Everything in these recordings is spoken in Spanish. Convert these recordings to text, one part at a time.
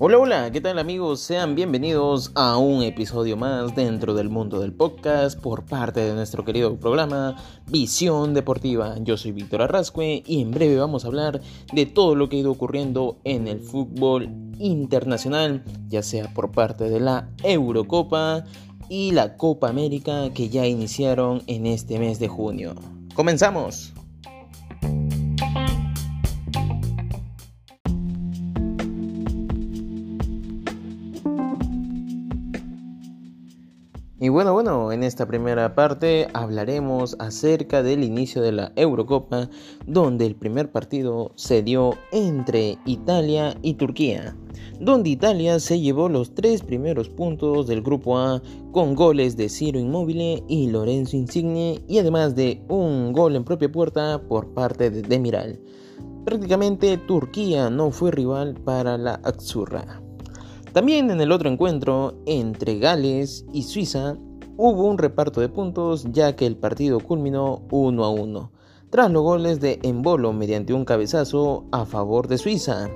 Hola, hola, ¿qué tal amigos? Sean bienvenidos a un episodio más dentro del mundo del podcast por parte de nuestro querido programa Visión Deportiva. Yo soy Víctor Arrascue y en breve vamos a hablar de todo lo que ha ido ocurriendo en el fútbol internacional, ya sea por parte de la Eurocopa y la Copa América que ya iniciaron en este mes de junio. ¡Comenzamos! Y bueno, bueno, en esta primera parte hablaremos acerca del inicio de la Eurocopa, donde el primer partido se dio entre Italia y Turquía, donde Italia se llevó los tres primeros puntos del grupo A con goles de Ciro Immobile y Lorenzo Insigne y además de un gol en propia puerta por parte de Demiral. Prácticamente Turquía no fue rival para la Azzurra. También en el otro encuentro entre Gales y Suiza hubo un reparto de puntos ya que el partido culminó 1 a 1, tras los goles de Embolo mediante un cabezazo a favor de Suiza.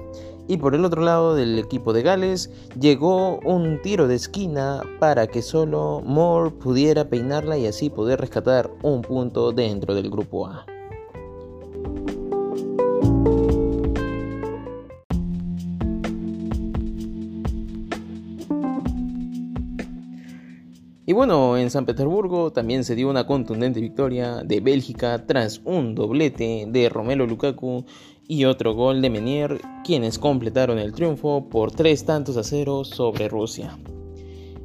Y por el otro lado del equipo de Gales llegó un tiro de esquina para que solo Moore pudiera peinarla y así poder rescatar un punto dentro del grupo A. Y bueno, en San Petersburgo también se dio una contundente victoria de Bélgica tras un doblete de Romelo Lukaku y otro gol de Menier, quienes completaron el triunfo por tres tantos a cero sobre Rusia.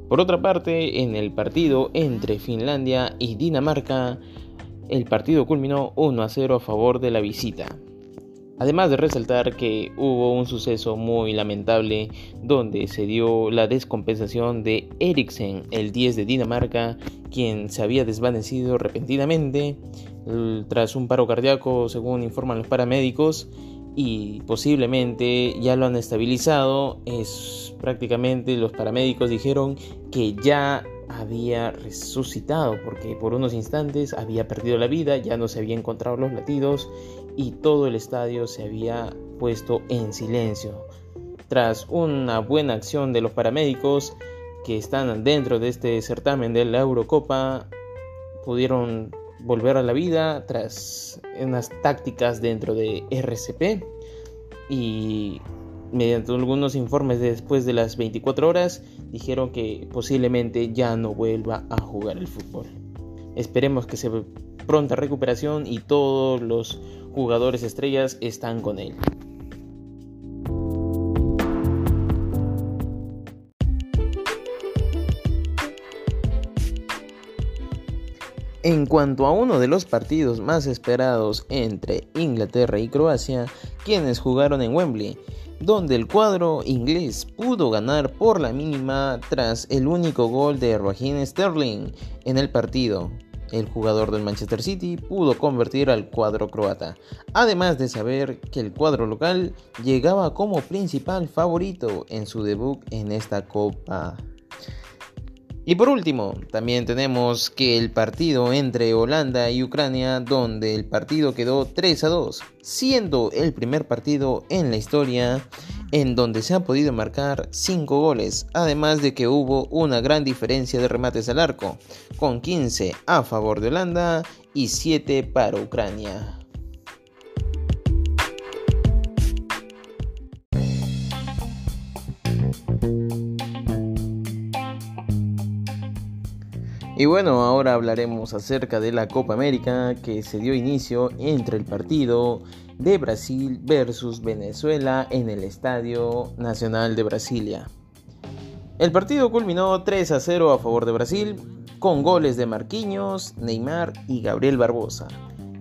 Por otra parte, en el partido entre Finlandia y Dinamarca, el partido culminó 1 a 0 a favor de la visita. Además de resaltar que hubo un suceso muy lamentable donde se dio la descompensación de Eriksen, el 10 de Dinamarca, quien se había desvanecido repentinamente tras un paro cardíaco, según informan los paramédicos, y posiblemente ya lo han estabilizado. Es prácticamente los paramédicos dijeron que ya había resucitado porque por unos instantes había perdido la vida, ya no se había encontrado los latidos y todo el estadio se había puesto en silencio. Tras una buena acción de los paramédicos que están dentro de este certamen de la Eurocopa, pudieron volver a la vida tras unas tácticas dentro de RCP y mediante algunos informes después de las 24 horas dijeron que posiblemente ya no vuelva a jugar el fútbol. Esperemos que se pronta recuperación y todos los jugadores estrellas están con él. En cuanto a uno de los partidos más esperados entre Inglaterra y Croacia, quienes jugaron en Wembley, donde el cuadro inglés pudo ganar por la mínima tras el único gol de Raheem Sterling en el partido, el jugador del Manchester City pudo convertir al cuadro croata, además de saber que el cuadro local llegaba como principal favorito en su debut en esta Copa. Y por último, también tenemos que el partido entre Holanda y Ucrania, donde el partido quedó 3 a 2, siendo el primer partido en la historia en donde se han podido marcar 5 goles, además de que hubo una gran diferencia de remates al arco, con 15 a favor de Holanda y 7 para Ucrania. Y bueno, ahora hablaremos acerca de la Copa América que se dio inicio entre el partido de Brasil versus Venezuela en el Estadio Nacional de Brasilia. El partido culminó 3 a 0 a favor de Brasil con goles de Marquinhos, Neymar y Gabriel Barbosa.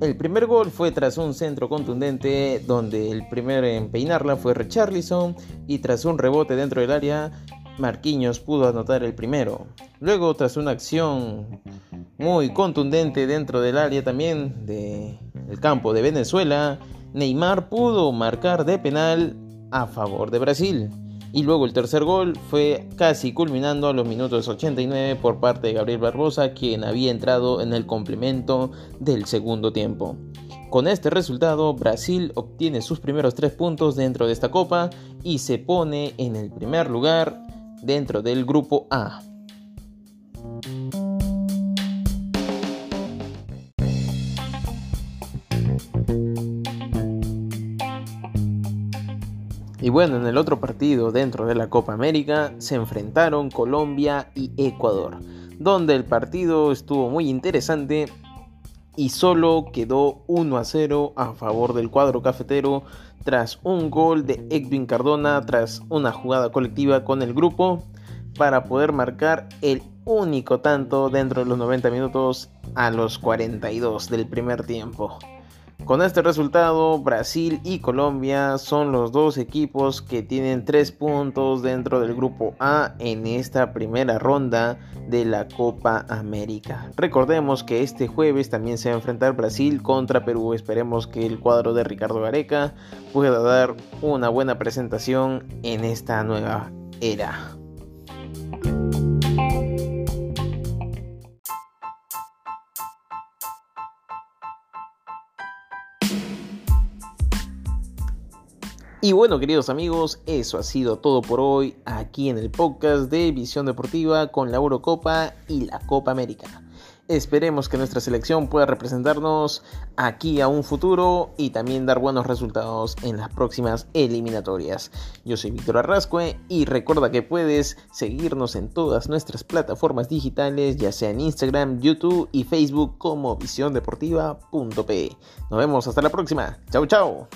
El primer gol fue tras un centro contundente donde el primero en peinarla fue Richarlison y tras un rebote dentro del área Marquinhos pudo anotar el primero. Luego, tras una acción muy contundente dentro del área también del campo de Venezuela, Neymar pudo marcar de penal a favor de Brasil. Y luego el tercer gol fue casi culminando a los minutos 89 por parte de Gabriel Barbosa, quien había entrado en el complemento del segundo tiempo. Con este resultado, Brasil obtiene sus primeros tres puntos dentro de esta copa y se pone en el primer lugar dentro del grupo A. Y bueno, en el otro partido dentro de la Copa América se enfrentaron Colombia y Ecuador, donde el partido estuvo muy interesante y solo quedó 1 a 0 a favor del cuadro cafetero tras un gol de Edwin Cardona tras una jugada colectiva con el grupo para poder marcar el único tanto dentro de los 90 minutos a los 42 del primer tiempo. Con este resultado, Brasil y Colombia son los dos equipos que tienen tres puntos dentro del grupo A en esta primera ronda de la Copa América. Recordemos que este jueves también se va a enfrentar Brasil contra Perú. Esperemos que el cuadro de Ricardo Gareca pueda dar una buena presentación en esta nueva era. Y bueno, queridos amigos, eso ha sido todo por hoy aquí en el podcast de Visión Deportiva con la Eurocopa y la Copa América. Esperemos que nuestra selección pueda representarnos aquí a un futuro y también dar buenos resultados en las próximas eliminatorias. Yo soy Víctor Arrascue y recuerda que puedes seguirnos en todas nuestras plataformas digitales, ya sea en Instagram, YouTube y Facebook como visión Nos vemos hasta la próxima. Chau, chau.